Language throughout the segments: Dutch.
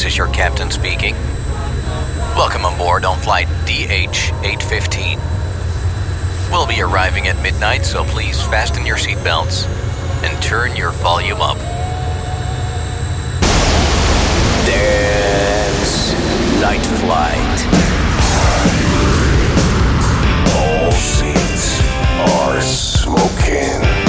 This is your captain speaking. Welcome aboard on flight DH 815. We'll be arriving at midnight, so please fasten your seatbelts and turn your volume up. Dance Night Flight. All seats are smoking.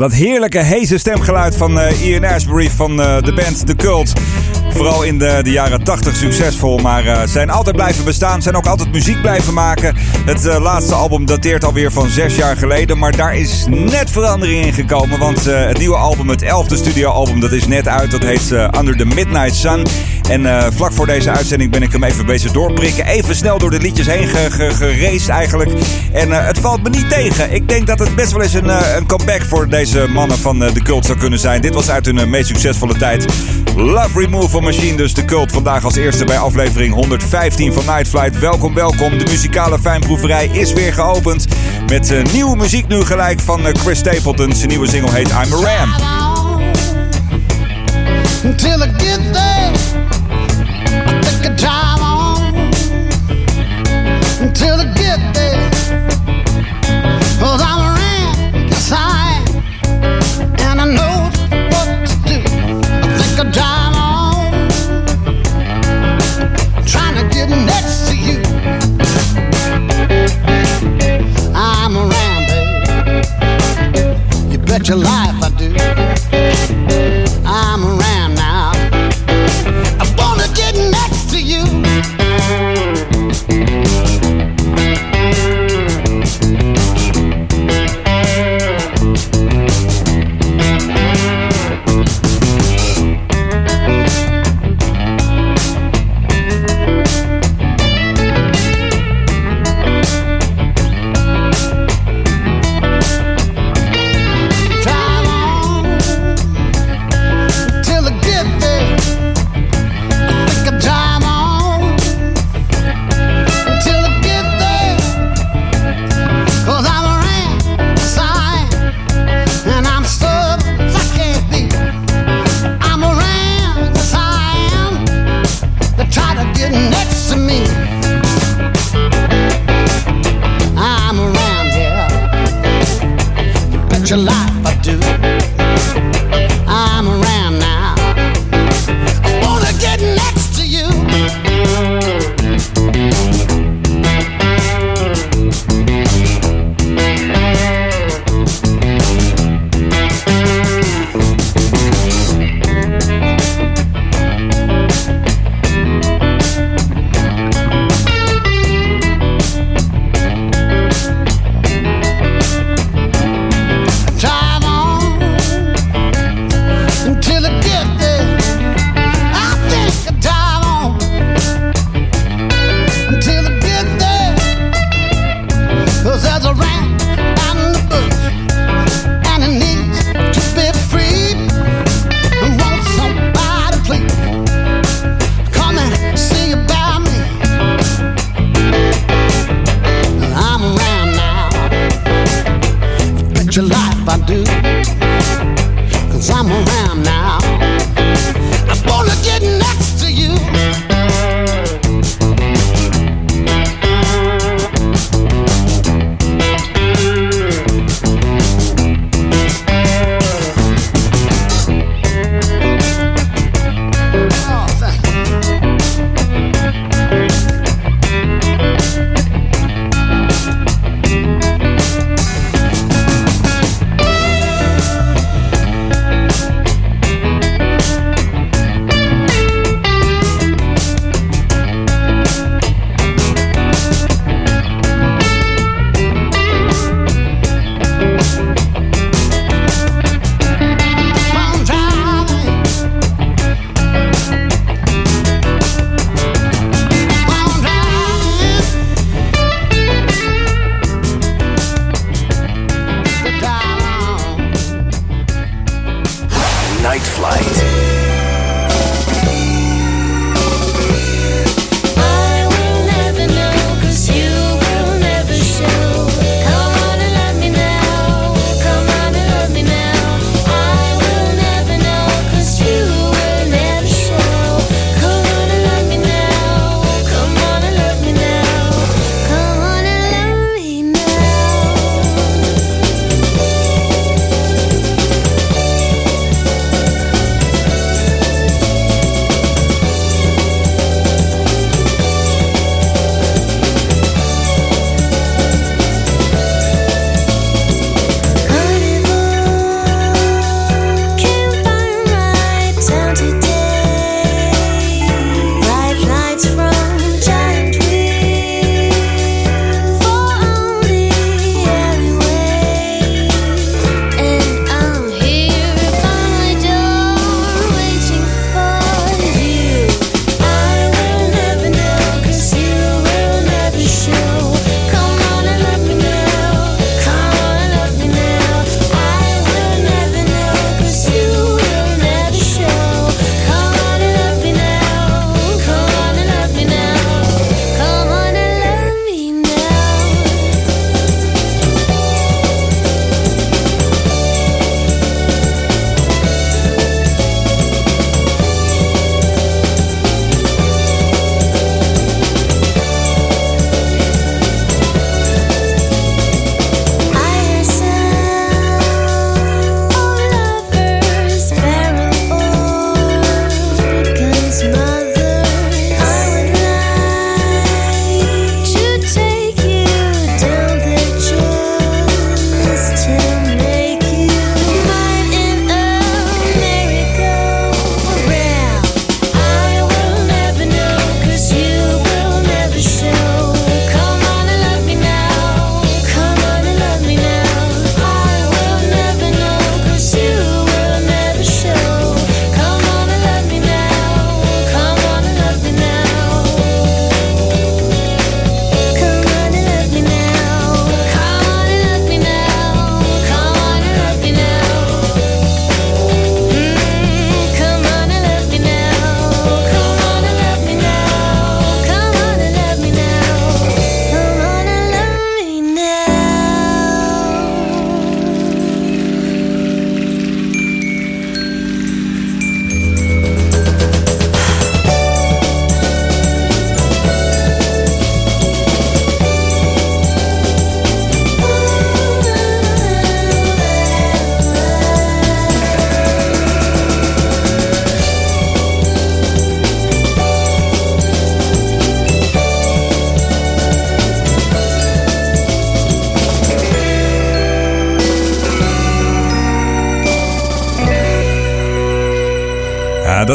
Dat heerlijke heese stemgeluid van uh, Ian Ashbury van uh, de band The Cult. Vooral in de, de jaren 80 succesvol, maar uh, zijn altijd blijven bestaan. Zijn ook altijd muziek blijven maken. Het laatste album dateert alweer van zes jaar geleden. Maar daar is net verandering in gekomen. Want het nieuwe album, het elfde studioalbum, dat is net uit. Dat heet Under the Midnight Sun. En eh, vlak voor deze uitzending ben ik hem even bezig doorprikken. Even snel door de liedjes heen geraced eigenlijk. En uh, het valt me niet tegen. Ik denk dat het best wel eens een, uh, een comeback voor deze mannen van de cult zou kunnen zijn. Dit was uit hun meest succesvolle tijd. Love Removal Machine, dus de cult. Vandaag als eerste bij aflevering 115 van Night Flight. Welkom, welkom. De muzikale fijnproeverij is weer geopend. Met nieuwe muziek nu gelijk van Chris Stapleton. Zijn nieuwe single heet I'm a Ram.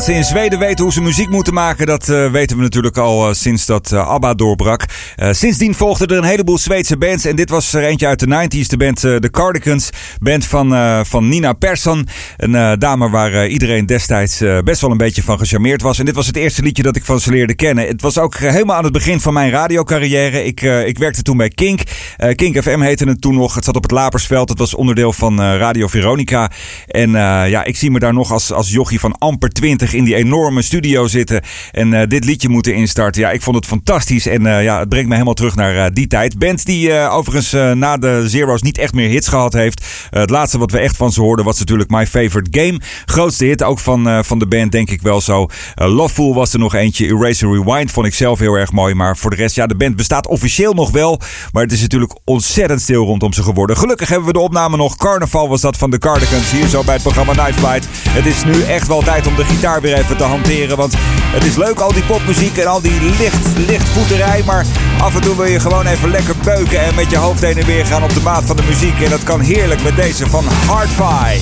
Dat ze in Zweden weten hoe ze muziek moeten maken, dat uh, weten we natuurlijk al uh, sinds dat uh, ABBA doorbrak. sindsdien volgden er een heleboel Zweedse bands en dit was er eentje uit de 90s, de band The Cardigans, band van, van Nina Persson. Een dame waar iedereen destijds best wel een beetje van gecharmeerd was. En dit was het eerste liedje dat ik van ze leerde kennen. Het was ook helemaal aan het begin van mijn radiocarrière. Ik, ik werkte toen bij Kink. Kink FM heette het toen nog. Het zat op het Lapersveld. Het was onderdeel van Radio Veronica. En ja, ik zie me daar nog als, als jochie van amper 20 in die enorme studio zitten en dit liedje moeten instarten. Ja, ik vond het fantastisch en ja, het brengt me helemaal terug naar die tijd. Band die overigens na de Zero's niet echt meer hits gehad heeft. het laatste wat we echt van ze hoorden was natuurlijk My Favorite Game. Grootste hit ook van, van de band, denk ik wel zo. Loveful was er nog eentje. Eraser Rewind vond ik zelf heel erg mooi. Maar voor de rest, ja, de band bestaat officieel nog wel. Maar het is natuurlijk ontzettend stil rondom ze geworden. Gelukkig hebben we de opname nog. Carnaval was dat van de Cardigans hier zo bij het programma Night Flight. Het is nu echt wel tijd om de gitaar weer even te hanteren. Want het is leuk, al die popmuziek en al die licht, lichtvoeterij. Maar af en toe wil je gewoon even lekker beuken en met je hoofd heen en weer gaan op de maat van de muziek. En dat kan heerlijk met deze van Hardfi.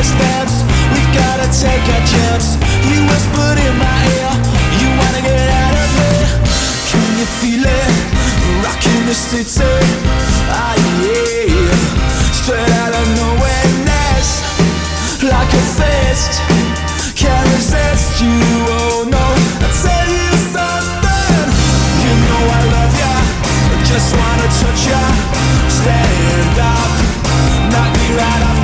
Dance. We've gotta take a chance. You whispered in my ear, you wanna get out of here. Can you feel it? Rocking the city. Ah, yeah. Straight out of nowhere, like a fist. Can't resist you, oh no. I tell you something. You know I love ya, I just wanna touch ya. Stand up, knock me right off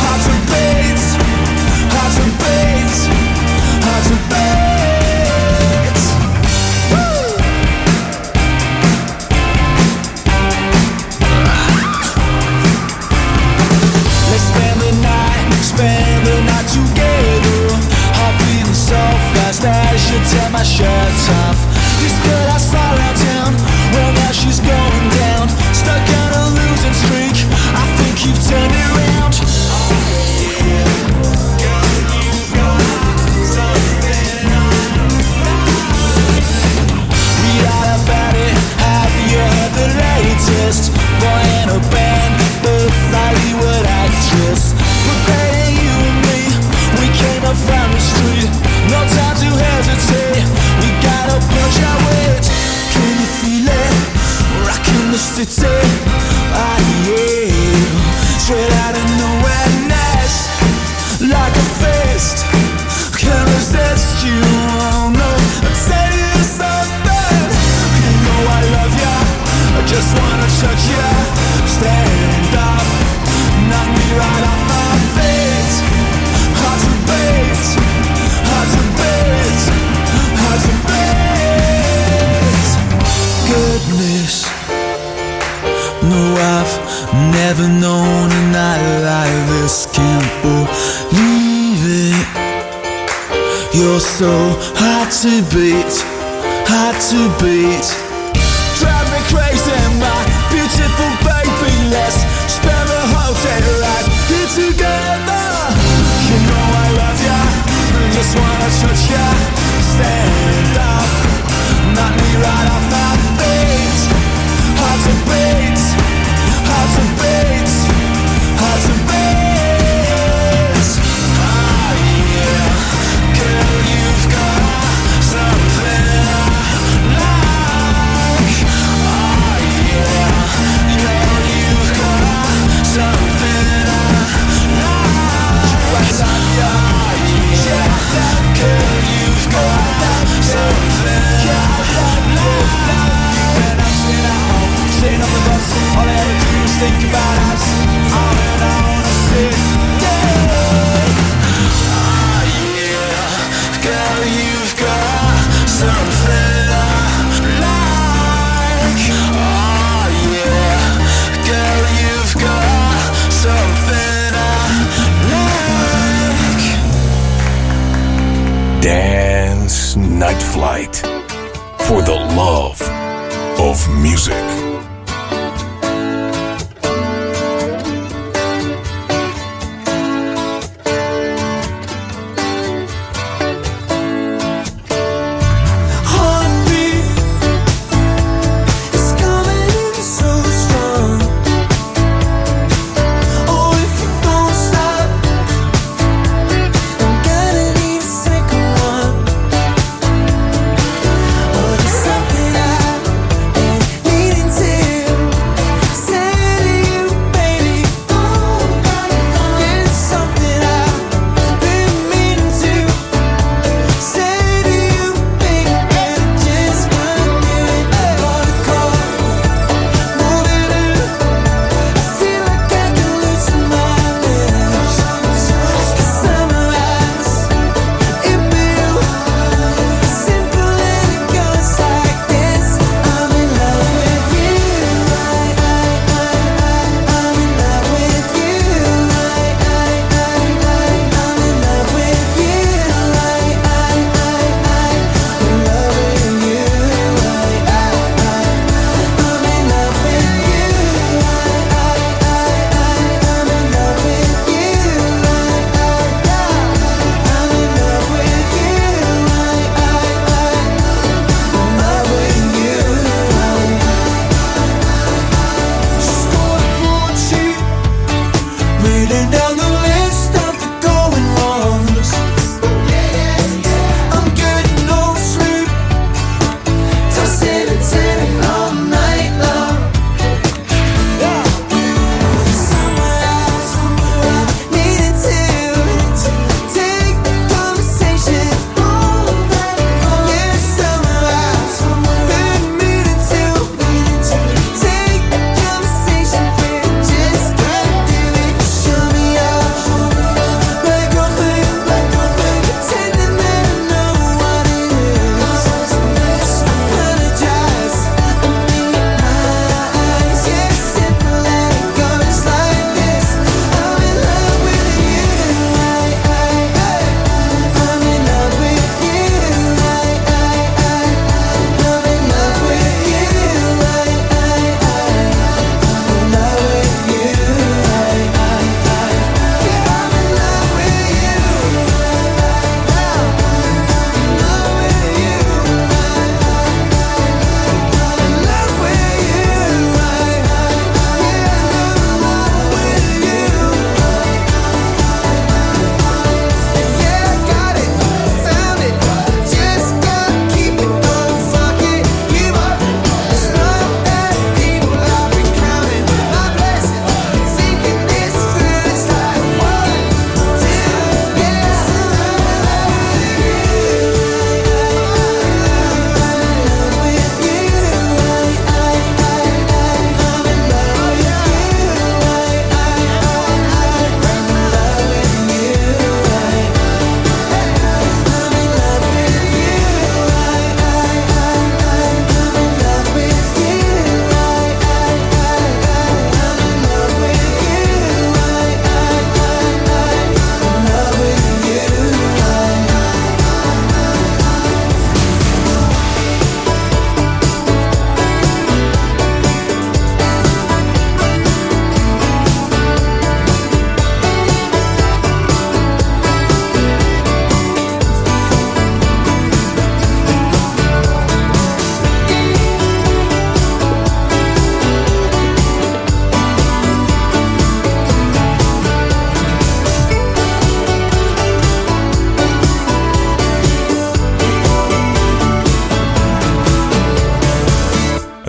hearts and beats, hearts and beats.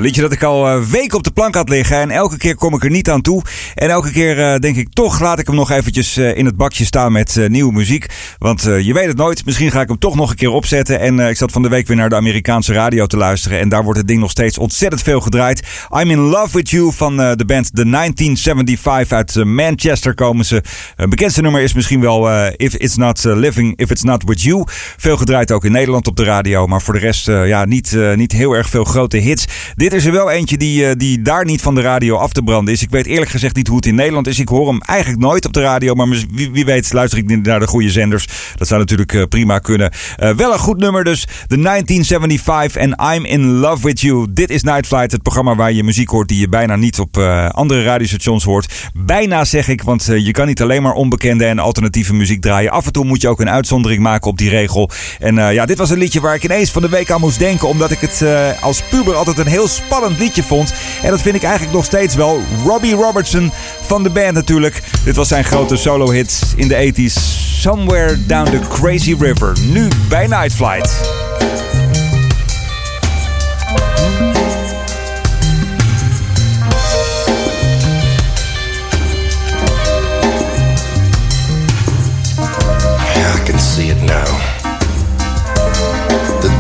Liedje dat ik al uh, weken op de plank had liggen. En elke keer kom ik er niet aan toe. En elke keer uh, denk ik toch, laat ik hem nog eventjes uh, in het bakje staan met nieuwe muziek. Want je weet het nooit. Misschien ga ik hem toch nog een keer opzetten. En ik zat van de week weer naar de Amerikaanse radio te luisteren. En daar wordt het ding nog steeds ontzettend veel gedraaid. I'm in love with you van de band The 1975 uit Manchester komen ze. Het bekendste nummer is misschien wel If It's Not Living, If It's Not With You. Veel gedraaid ook in Nederland op de radio. Maar voor de rest ja, niet, niet heel erg veel grote hits. Dit is er wel eentje die, eh, die daar niet van de radio af te branden is. Ik weet eerlijk gezegd niet hoe het in Nederland is. Ik hoor hem eigenlijk nooit op de radio. Maar wie, wie weet luister ik naar de goede zenders. Dat zou natuurlijk eh, prima kunnen. Uh, wel een goed nummer dus. De 1975 en I'm in love with you. Dit is Night Flight, het programma waar je muziek hoort die je bijna niet op andere radiostations hoort. Bijna zeg ik, want je kan niet alleen maar onbekende en alternatieve muziek draaien. Af en toe moet je ook een uitzondering maken op die regel. En ja, dit was een liedje waar ik ineens van de week aan moest denken. Omdat ik het als puber altijd een heel spannend liedje vond. En dat vind ik eigenlijk nog steeds wel. Robbie Robertson van de band natuurlijk. Dit was zijn grote solo hits in de 80s. Somewhere Down the Crazy River. Nu bij Night Flight.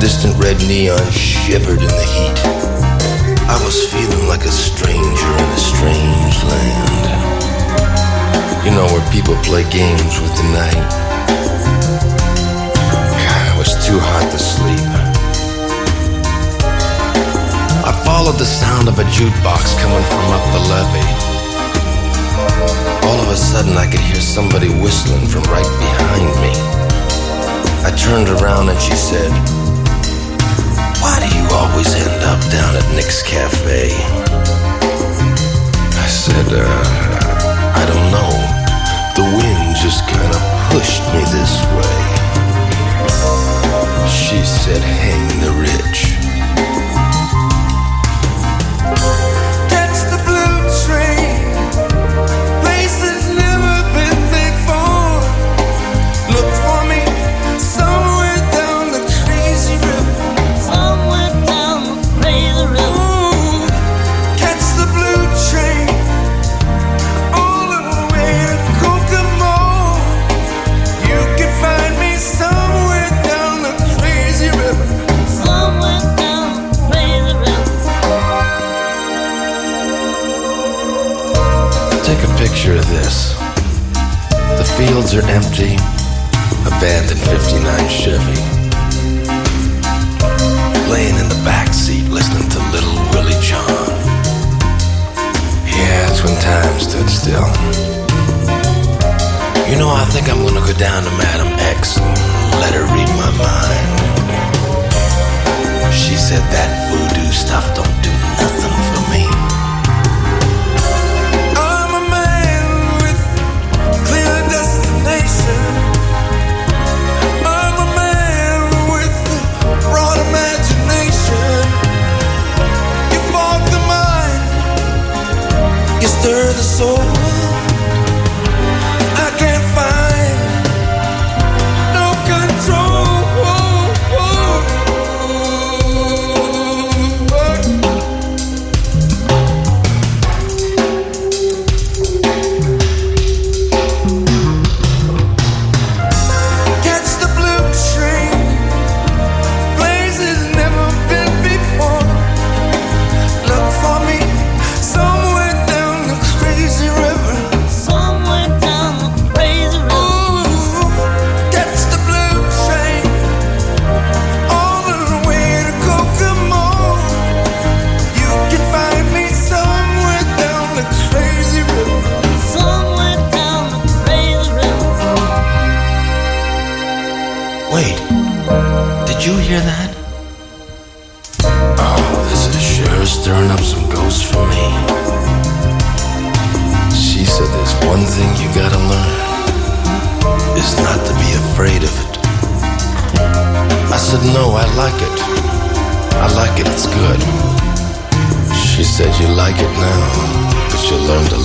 Distant red neon shivered in the heat. I was feeling like a stranger in a strange land. You know, where people play games with the night. God, it was too hot to sleep. I followed the sound of a jukebox coming from up the levee. All of a sudden, I could hear somebody whistling from right behind me. I turned around and she said, Why do you always end up down at Nick's Cafe? I said, uh, I don't know. The wind just kind of pushed me this way. She said, hang the rich. Are empty, abandoned 59 Chevy. Laying in the back seat listening to Little Willie John. Yeah, that's when time stood still. You know, I think I'm gonna go down to Madam X and let her read my mind. She said that voodoo stuff don't do nothing for me. Stir the soul.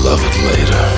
Love it later.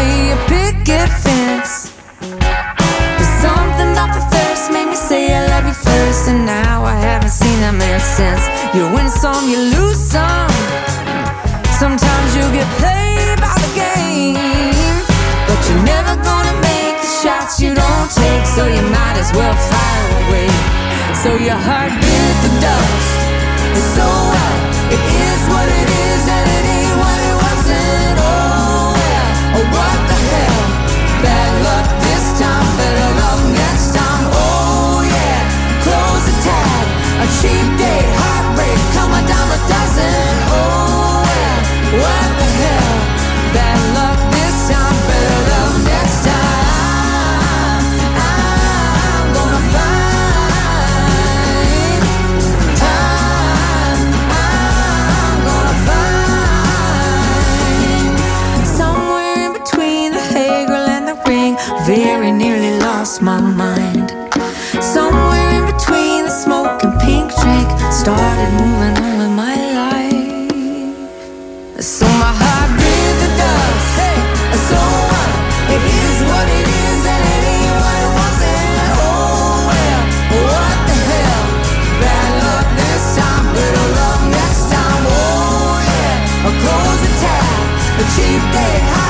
Me a picket fence. But something about the thirst made me say I love you first, and now I haven't seen that man since. You win some, you lose some. Sometimes you get played by the game, but you're never gonna make the shots you don't take, so you might as well fire away. So your heart bit the dust. So what? It is what it is, and it ain't A cheap date, heartbreak, come a dime a dozen. Oh what the hell? Bad luck this time, better luck next time. I'm gonna find time. I'm gonna find somewhere in between the hay girl and the ring. Very nearly lost my mind. Started moving on with my life. So my heart bit the dust. Hey, so what? It is what it is, and it ain't what it wasn't. Oh well, what the hell? Bad luck this time, better luck next time. Oh yeah, I'll close the tab. A cheap date,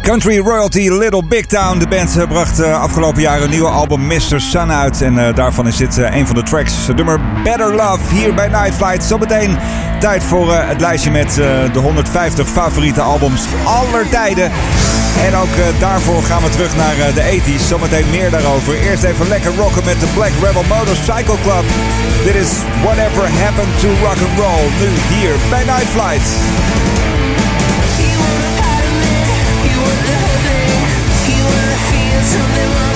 Country Royalty Little Big Town. De band eh, bracht eh, afgelopen jaar een nieuwe album Mr. Sun uit. En eh, daarvan is dit een van de tracks. Nummer Better Love hier bij Night Flight. Zometeen tijd voor het lijstje met de 150 favoriete albums aller tijden. En ook daarvoor gaan we terug naar de 80s. Zometeen meer daarover. Eerst even lekker rocken met de Black Rebel Motorcycle Club. Dit is Whatever Happened to Rock and Roll. Nu hier bij Night Flight. Whatever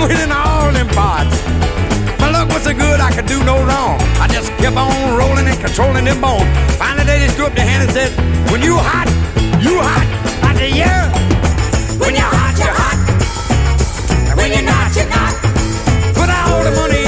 and winning all them pots. My luck was so good I could do no wrong. I just kept on rolling and controlling them bones. Finally they just threw up their hand and said, when you hot, you hot. I said, yeah. When you're hot, you're hot. When you're not, you're not. Put all the money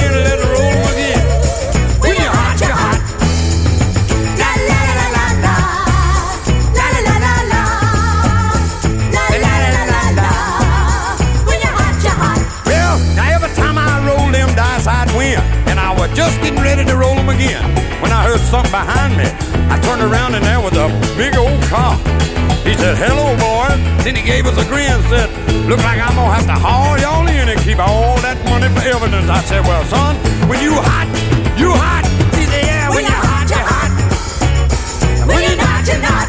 was just getting ready to roll them again. When I heard something behind me, I turned around and there was a big old cop. He said, hello, boy. Then he gave us a grin and said, look like I'm gonna have to haul y'all in and keep all that money for evidence. I said, well, son, when you hot, you hot. He said, yeah, when you're hot, you're hot. When you're not, you're not.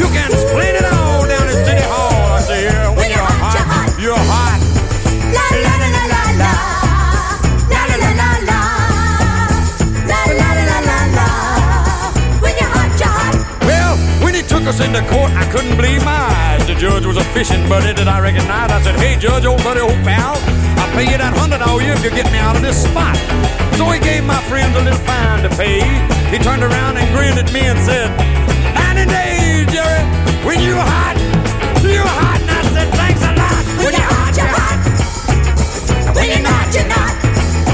You can explain it all down at City Hall. I said, yeah, when, you're, hot, you're hot. La into court, I couldn't believe my eyes. The judge was a fishing buddy that I recognized. I said, hey, judge, old buddy, old pal, I'll pay you that hundred all you if you get me out of this spot. So he gave my friends a little fine to pay. He turned around and grinned at me and said, 90 days, Jerry, when you hot, you hot. And I said, thanks a lot. When you're hot, you're hot. When you're not, you're not.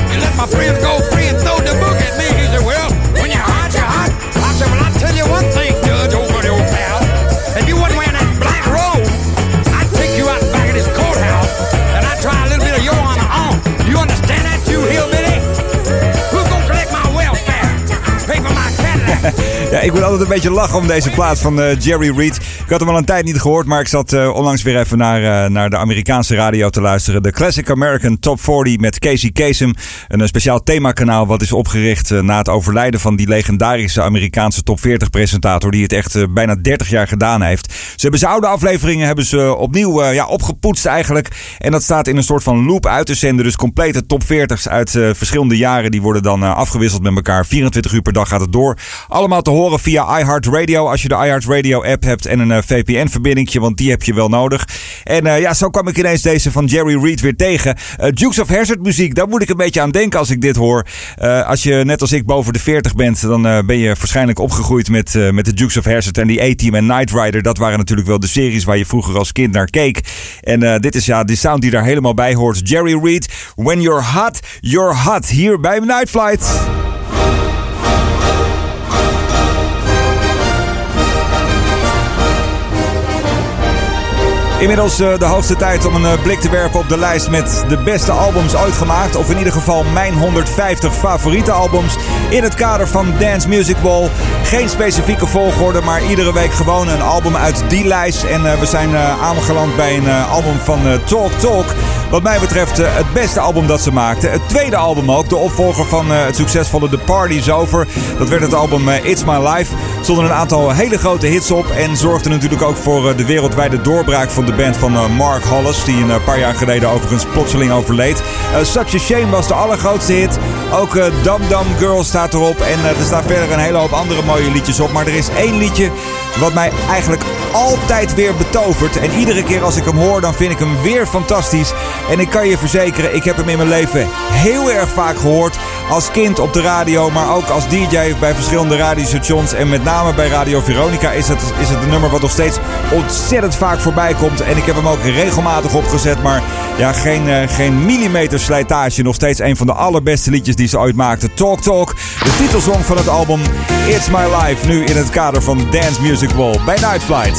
He let my friends go free and throw the book at me. He said, Well, when you're hot, you're hot. I said, Well, I'll tell you one thing, Ja, ik moet altijd een beetje lachen om deze plaat van eh, Jerry Reed. Ik had hem al een tijd niet gehoord, maar ik zat eh, onlangs weer even naar, eh, naar de Amerikaanse radio te luisteren. De Classic American Top 40 met Casey Kasem. Een speciaal themakanaal wat is opgericht na het overlijden van die legendarische Amerikaanse Top 40 presentator. Die het echt bijna 30 jaar gedaan heeft. Ze hebben zijn oude afleveringen hebben ze opnieuw ja, opgepoetst eigenlijk. En dat staat in een soort van loop uit te zenden. Dus complete top 40's uit verschillende jaren. Die worden dan afgewisseld met elkaar. 24 uur per dag gaat het door. Allemaal te horen via iHeartRadio. Als je de iHeartRadio app hebt en een eh, VPN-verbindingje. Want die heb je wel nodig. En eh, ja, zo kwam ik ineens deze van Jerry Reed weer tegen. Eh, Dukes of Hazzard muziek. Daar moet ik een beetje aan denken als ik dit hoor. Als je net als ik boven de 40 bent. Dan ben je waarschijnlijk opgegroeid met, met de Dukes of Hazzard en die A-Team en Knight Rider. Dat waren natuurlijk wel de series waar je vroeger als kind naar keek. En dit is ja die sound die daar helemaal bij hoort. Jerry Reed, When You're Hot, You're Hot. Hier bij Night Flight. Inmiddels eh, de hoogste tijd om een eh, blik te werpen op de lijst met de beste albums ooit gemaakt. Of in ieder geval mijn 150 favoriete albums. In het kader van Dance Music Wall. Geen specifieke volgorde, maar iedere week gewoon een album uit die lijst. En eh, we zijn aangeland bij een album van Talk Talk. Wat mij betreft het beste album dat ze maakten. Het tweede album ook, de opvolger van het succesvolle The Party's Over. Dat werd het album It's My Life. Stonden een aantal hele grote hits op. En zorgde natuurlijk ook voor de wereldwijde doorbraak van de band van eh, Mark Hollis. Die een eh, paar jaar geleden overigens plotseling overleed. Eh, Such a Shame was de allergrootste hit. Ook Dum Dum Girl staat erop. En er staan verder een hele hoop andere mooie liedjes op. Maar er is één liedje wat mij eigenlijk altijd weer betovert. En iedere keer als ik hem hoor, dan vind ik hem weer fantastisch. En ik kan je verzekeren, ik heb hem in mijn leven heel erg vaak gehoord. Als kind op de radio, maar ook als DJ bij verschillende radiostations. En met name bij Radio Veronica is het, is het een nummer wat nog steeds ontzettend vaak voorbij komt. En ik heb hem ook regelmatig opgezet. Maar ja, geen, eh, geen millimeter slijtage. Nog steeds een van de allerbeste liedjes die ze ooit maakten. Talk Talk, de titelsong van het album It's My Life. Nu in het kader van Dance Music Wall bij Night Flight.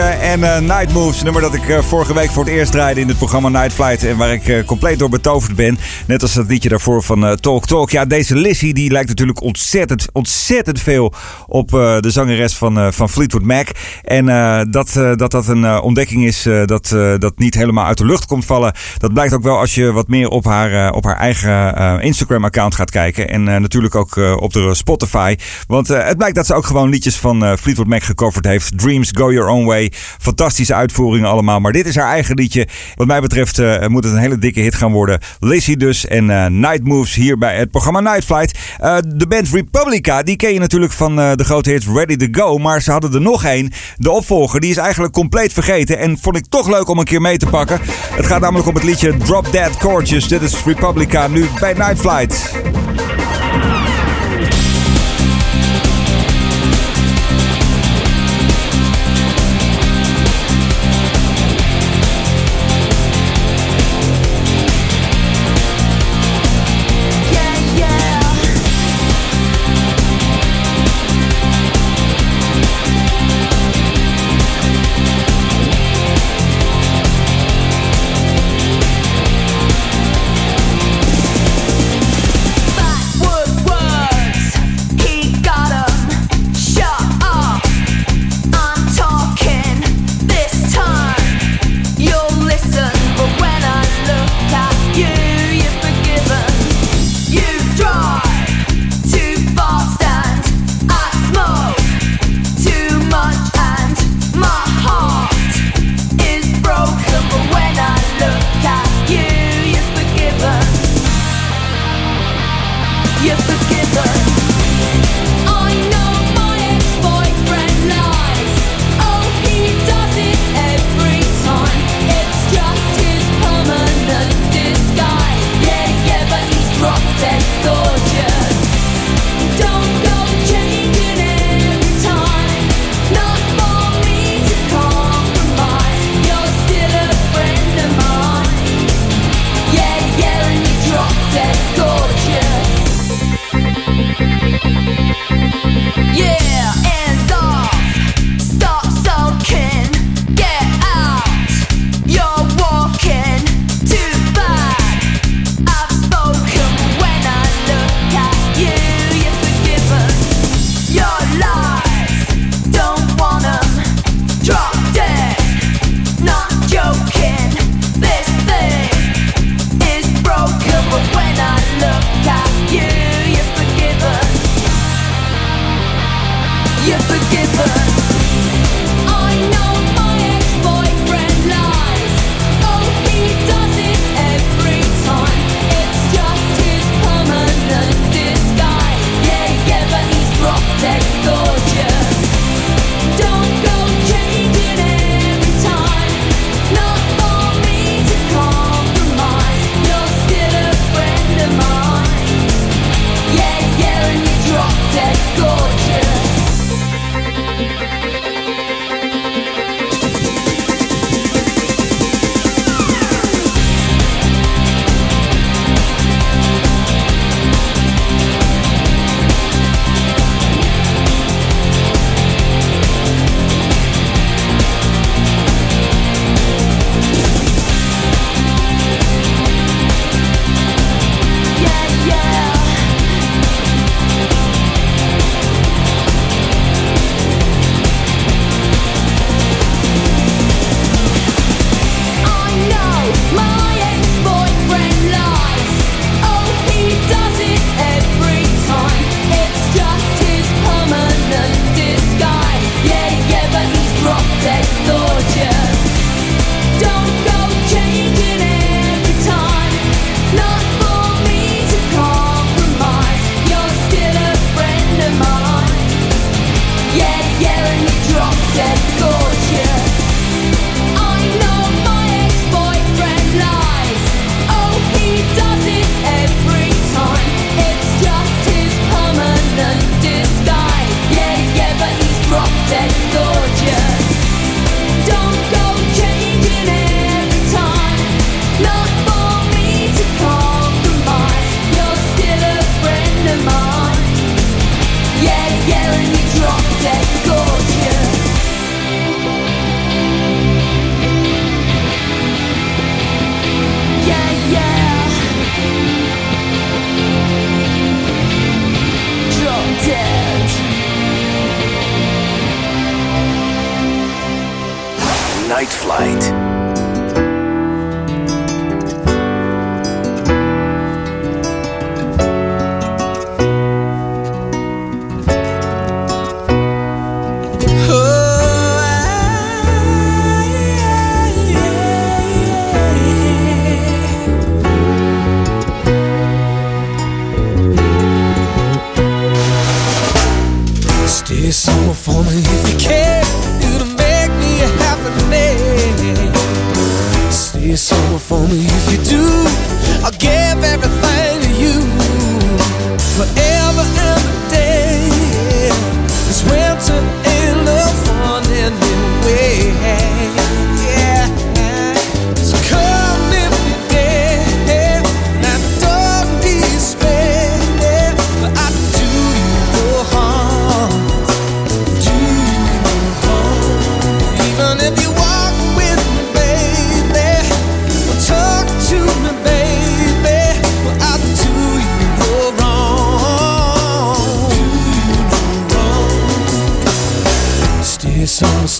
En eh, Night Moves. Nummer dat ik eh, vorige week voor het eerst draaide in het programma Night Flight. En waar ik eh, compleet door betoverd ben. Net als dat liedje daarvoor van Talk Talk. Ja, deze Lizzie die lijkt natuurlijk ontzettend, ontzettend veel op de zangeres van, van Fleetwood Mac. En dat, dat dat een ontdekking is dat, dat niet helemaal uit de lucht komt vallen. Dat blijkt ook wel als je wat meer op haar, op haar eigen eh, Instagram-account gaat kijken. En natuurlijk ook op de Spotify. Want het blijkt dat ze ook gewoon liedjes van Fleetwood Mac gecoverd heeft. Dreams, Go Your Own Way. Fantastische uitvoeringen allemaal. Maar dit is haar eigen liedje. Wat mij betreft eh, moet het een hele dikke hit gaan worden. Lizzie dus en eh, Night Moves hier bij het programma Night Flight. Eh, de band Republica, die ken je natuurlijk van de grote hits Ready to Go. Maar ze hadden er nog één. De opvolger, die is eigenlijk compleet vergeten. En vond ik toch leuk om een keer mee te pakken. Het gaat namelijk om het liedje Drop Dead Gorgeous. Dit is Republica nu bij Night Flight.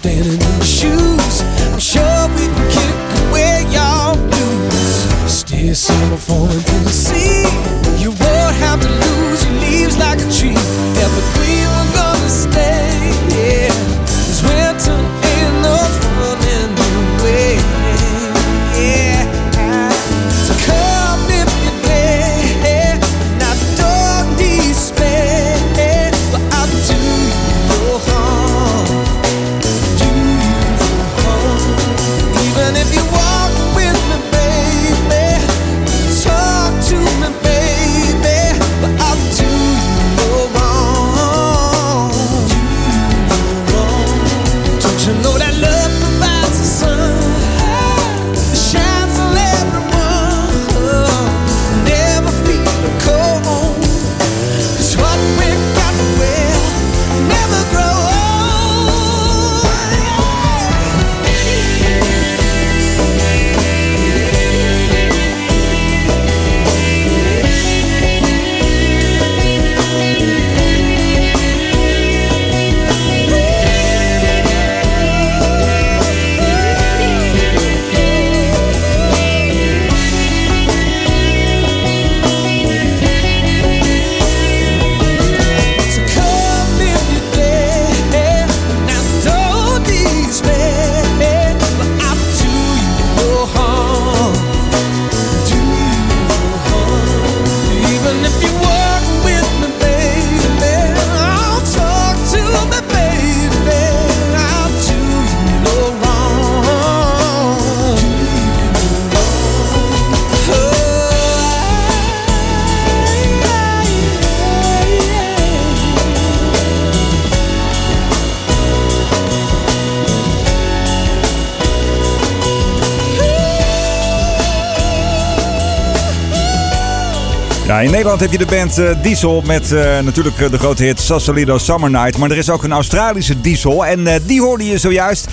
Standing and if you want In Nederland heb je de band eh, Diesel met eh, natuurlijk eh, de grote hit Sausalito Summer Night. Maar er is ook een Australische Diesel en die hoorde je zojuist.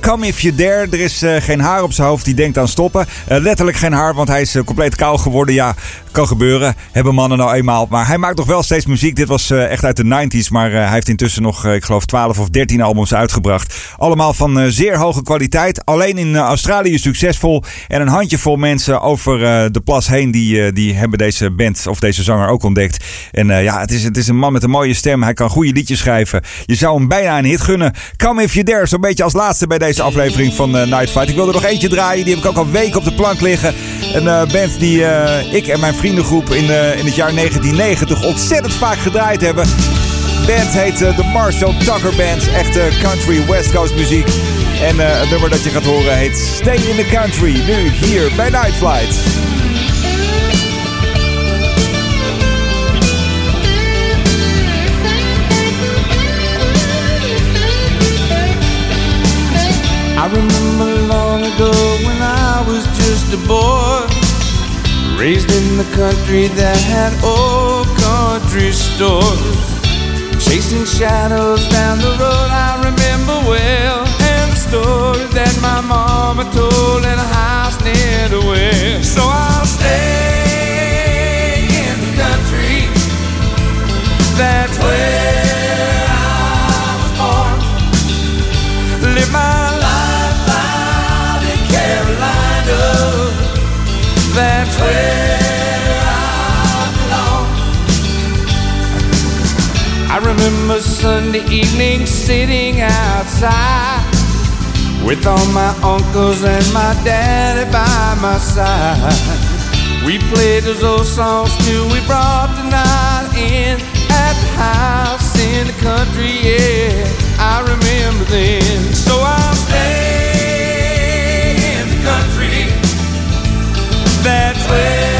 Come If You Dare. Er is geen haar op zijn hoofd die denkt aan stoppen. Letterlijk geen haar, want hij is compleet kaal geworden. Ja, kan gebeuren. Hebben mannen nou eenmaal. Maar hij maakt nog wel steeds muziek. Dit was echt uit de 90s. Maar hij heeft intussen nog, ik geloof, 12 of 13 albums uitgebracht. Allemaal van zeer hoge kwaliteit. Alleen in Australië succesvol. En een handjevol mensen over de plas heen die, die hebben deze band of deze zanger ook ontdekt. En eh, ja, het is, het is een man met een mooie stem. Hij kan goede liedjes schrijven. Je zou hem bijna een hit gunnen. Come If You Dare, zo'n beetje als laatste bij deze aflevering van eh, Night Fight. Ik wil er nog eentje draaien. Die heb ik ook al weken op de plank liggen. Een eh, band die ik en mijn vriendengroep in, in het jaar 1990 ontzettend vaak gedraaid hebben. band heet de Marshall Tucker Band. Echte country West Coast muziek. En het nummer dat je gaat horen heet Stay in the Country. Nu hier bij Night Flight. I remember long ago when I was just a boy, raised in the country that had old country stores. Chasing shadows down the road, I remember well, Sunday evening sitting outside with all my uncles and my daddy by my side. We played those old songs till we brought the night in at the house in the country. Yeah, I remember then. So I'll stay in the country. That's where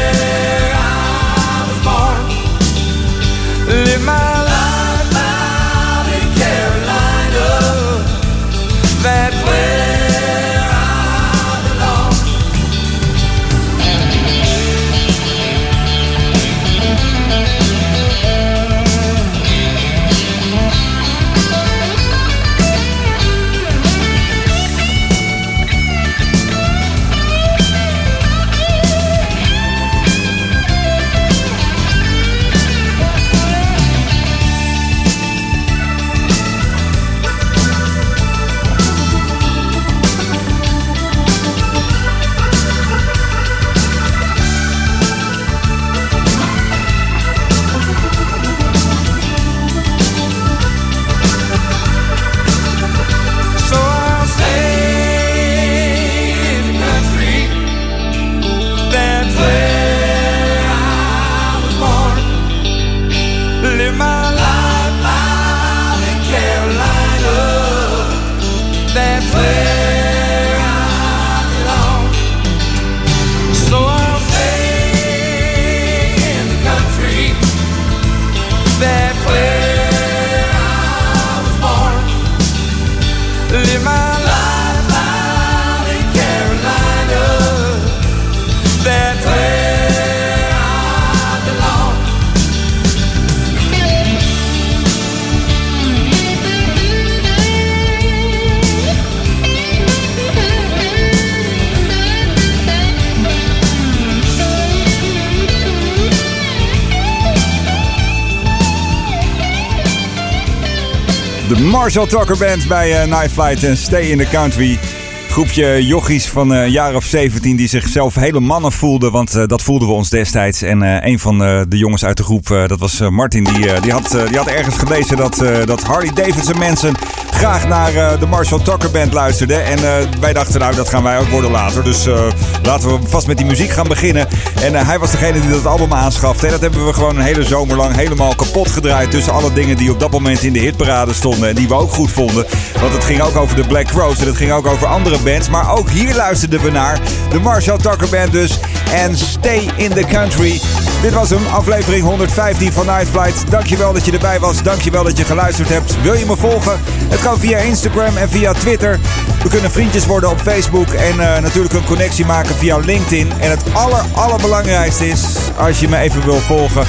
Marshall Tucker Band bij eh, Night Flight en Stay in the Country. Groepje jochies van eh, een jaar of 17 die zichzelf hele mannen voelden. Want eh, dat voelden we ons destijds. En eh, een van eh, de jongens uit de groep, eh, dat was eh, Martin. Die, eh, die, had, eh, die had ergens gelezen dat, eh, dat Harley Davidson mensen naar eh, de Marshall Tucker Band luisterden. En eh, wij dachten, nou dat gaan wij ook worden later. Dus eh, laten we vast met die muziek gaan beginnen. En hij was degene die dat album aanschafte. En dat hebben we gewoon een hele zomer lang helemaal kapot gedraaid. Tussen alle dingen die op dat moment in de hitparade stonden. En die we ook goed vonden. Want het ging ook over de Black Rose. En het ging ook over andere bands. Maar ook hier luisterden we naar de Marshall Tucker Band dus. En Stay in the Country. Dit was hem, aflevering 115 van Night Flight. Dankjewel dat je erbij was. Dankjewel dat je geluisterd hebt. Wil je me volgen? Het kan via Instagram en via Twitter. We kunnen vriendjes worden op Facebook en eh, natuurlijk een connectie maken via LinkedIn. En het aller, allerbelangrijkste is, als je me even wil volgen,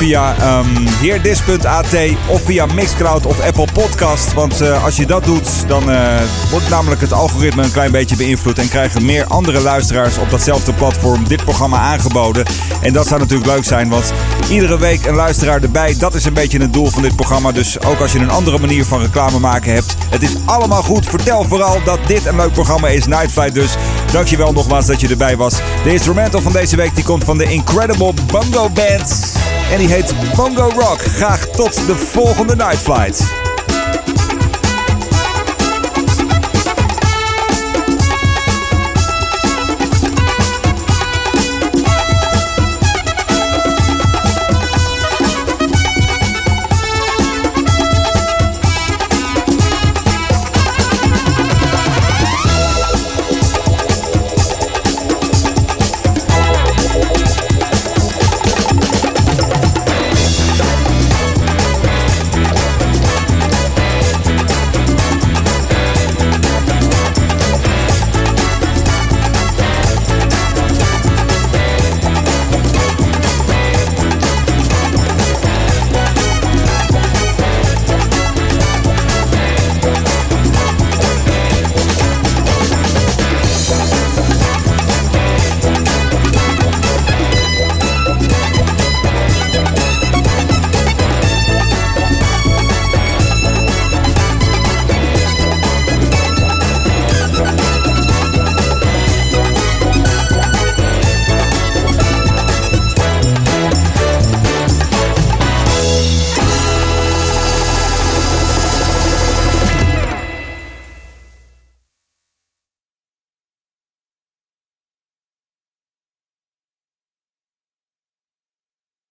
via ehm heerdis.at of via Mixcloud of Apple Podcast. Want eh, als je dat doet, dan eh, wordt namelijk het algoritme een klein beetje beïnvloed en krijgen meer andere luisteraars op datzelfde platform dit programma aangeboden. En dat zou natuurlijk leuk zijn, want iedere week een luisteraar erbij, dat is een beetje het doel van dit programma. Dus ook als je een andere manier van reclame maken hebt, het is allemaal goed. Vertel vooral dat dit een leuk programma is, Night Flight dus. Dankjewel nogmaals dat je erbij was. De instrumental van deze week die komt van de Incredible Bongo Band. En die heet Bongo Rock. Graag tot de volgende Night Flight.